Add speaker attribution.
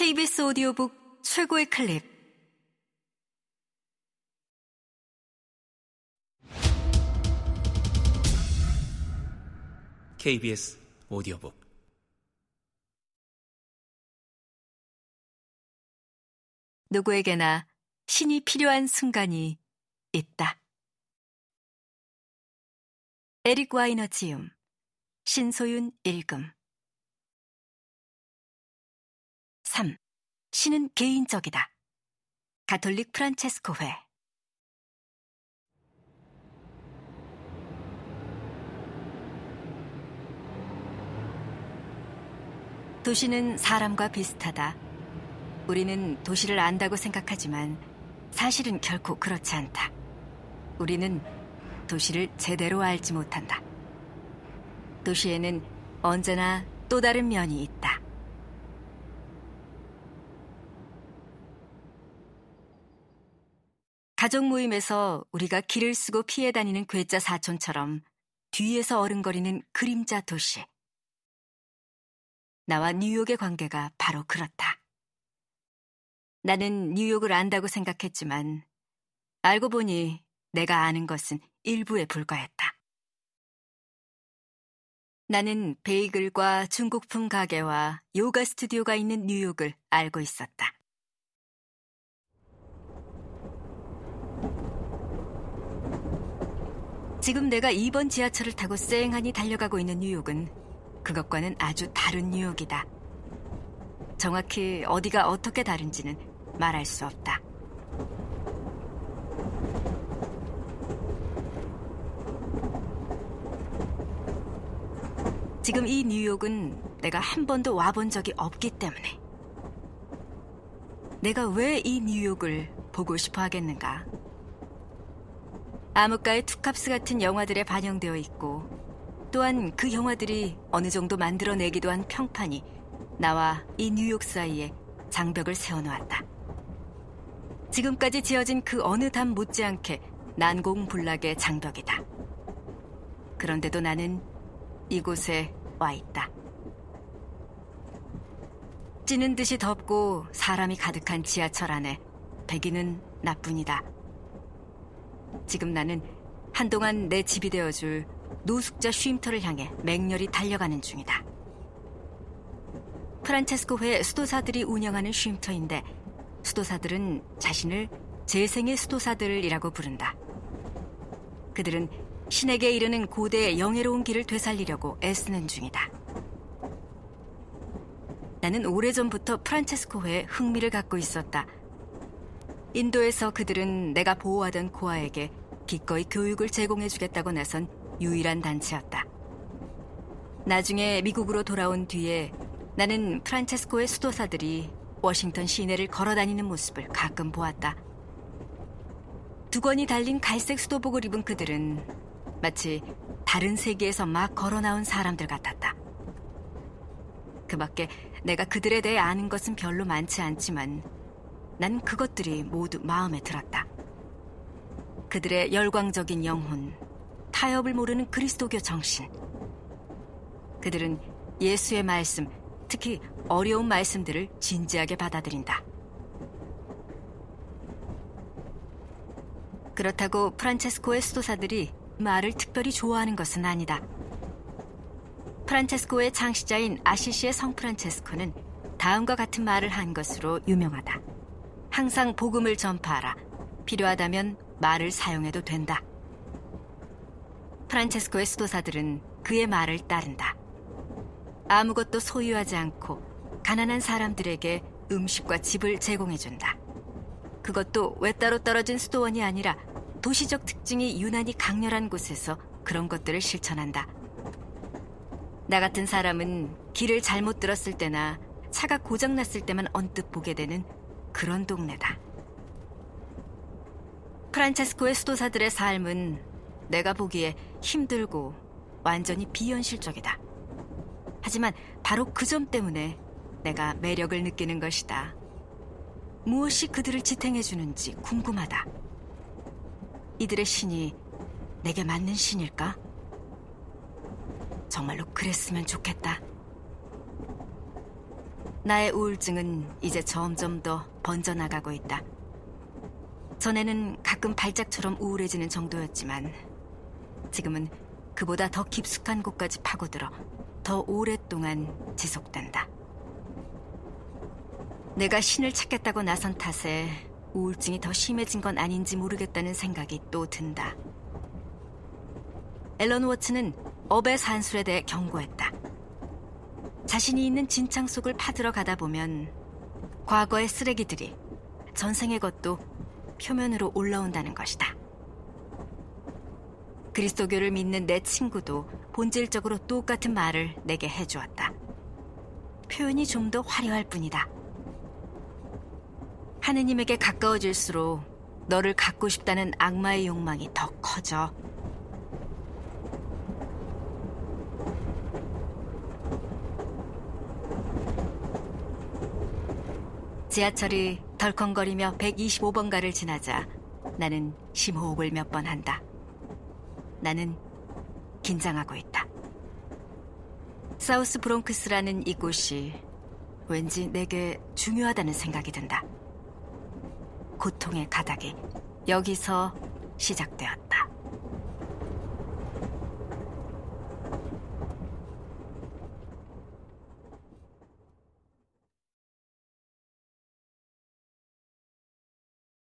Speaker 1: KBS 오디오북 최고의 클립.
Speaker 2: KBS 오디오북.
Speaker 1: 누구에게나 신이 필요한 순간이 있다. 에릭 와이너 지음 신소윤 읽음 3. 신은 개인적이다. 가톨릭 프란체스코회 도시는 사람과 비슷하다. 우리는 도시를 안다고 생각하지만 사실은 결코 그렇지 않다. 우리는 도시를 제대로 알지 못한다. 도시에는 언제나 또 다른 면이 있다. 가족 모임에서 우리가 길을 쓰고 피해 다니는 괴짜 사촌처럼 뒤에서 어른거리는 그림자 도시. 나와 뉴욕의 관계가 바로 그렇다. 나는 뉴욕을 안다고 생각했지만 알고 보니 내가 아는 것은 일부에 불과했다. 나는 베이글과 중국풍 가게와 요가 스튜디오가 있는 뉴욕을 알고 있었다. 지금 내가 2번 지하철을 타고 쌩하니 달려가고 있는 뉴욕은 그것과는 아주 다른 뉴욕이다. 정확히 어디가 어떻게 다른지는 말할 수 없다. 지금 이 뉴욕은 내가 한 번도 와본 적이 없기 때문에. 내가 왜 이 뉴욕을 보고 싶어 하겠는가? 암흑가의 투캅스 같은 영화들에 반영되어 있고 또한 그 영화들이 어느 정도 만들어내기도 한 평판이 나와 이 뉴욕 사이에 장벽을 세워놓았다. 지금까지 지어진 그 어느 담 못지않게 난공불락의 장벽이다. 그런데도 나는 이곳에 와 있다. 찌는 듯이 덥고 사람이 가득한 지하철 안에 배기는 나뿐이다. 지금 나는 한동안 내 집이 되어줄 노숙자 쉼터를 향해 맹렬히 달려가는 중이다. 프란체스코회 수도사들이 운영하는 쉼터인데 수도사들은 자신을 재생의 수도사들이라고 부른다. 그들은 신에게 이르는 고대의 영예로운 길을 되살리려고 애쓰는 중이다. 나는 오래전부터 프란체스코회에 흥미를 갖고 있었다. 인도에서 그들은 내가 보호하던 고아에게 기꺼이 교육을 제공해주겠다고 나선 유일한 단체였다. 나중에 미국으로 돌아온 뒤에 나는 프란체스코의 수도사들이 워싱턴 시내를 걸어 다니는 모습을 가끔 보았다. 두건이 달린 갈색 수도복을 입은 그들은 마치 다른 세계에서 막 걸어 나온 사람들 같았다. 그 밖에 내가 그들에 대해 아는 것은 별로 많지 않지만 난 그것들이 모두 마음에 들었다. 그들의 열광적인 영혼, 타협을 모르는 그리스도교 정신. 그들은 예수의 말씀, 특히 어려운 말씀들을 진지하게 받아들인다. 그렇다고 프란체스코의 수도사들이 말을 특별히 좋아하는 것은 아니다. 프란체스코의 창시자인 아시시의 성 프란체스코는 다음과 같은 말을 한 것으로 유명하다. 항상 복음을 전파하라. 필요하다면 말을 사용해도 된다. 프란체스코의 수도사들은 그의 말을 따른다. 아무것도 소유하지 않고 가난한 사람들에게 음식과 집을 제공해준다. 그것도 외따로 떨어진 수도원이 아니라 도시적 특징이 유난히 강렬한 곳에서 그런 것들을 실천한다. 나 같은 사람은 길을 잘못 들었을 때나 차가 고장났을 때만 언뜻 보게 되는 그런 동네다. 프란체스코의 수도사들의 삶은 내가 보기에 힘들고 완전히 비현실적이다. 하지만 바로 그 점 때문에 내가 매력을 느끼는 것이다. 무엇이 그들을 지탱해주는지 궁금하다. 이들의 신이 내게 맞는 신일까? 정말로 그랬으면 좋겠다. 나의 우울증은 이제 점점 더 번져나가고 있다. 전에는 가끔 발작처럼 우울해지는 정도였지만 지금은 그보다 더 깊숙한 곳까지 파고들어 더 오랫동안 지속된다. 내가 신을 찾겠다고 나선 탓에 우울증이 더 심해진 건 아닌지 모르겠다는 생각이 또 든다. 앨런 워츠는 업의 산술에 대해 경고했다. 자신이 있는 진창 속을 파들어 가다 보면 과거의 쓰레기들이 전생의 것도 표면으로 올라온다는 것이다. 그리스도교를 믿는 내 친구도 본질적으로 똑같은 말을 내게 해주었다. 표현이 좀 더 화려할 뿐이다. 하느님에게 가까워질수록 너를 갖고 싶다는 악마의 욕망이 더 커져. 지하철이 덜컹거리며 125번가를 지나자 나는 심호흡을 몇 번 한다. 나는 긴장하고 있다. 사우스 브롱크스라는 이곳이 왠지 내게 중요하다는 생각이 든다. 고통의 가닥이 여기서 시작되었다.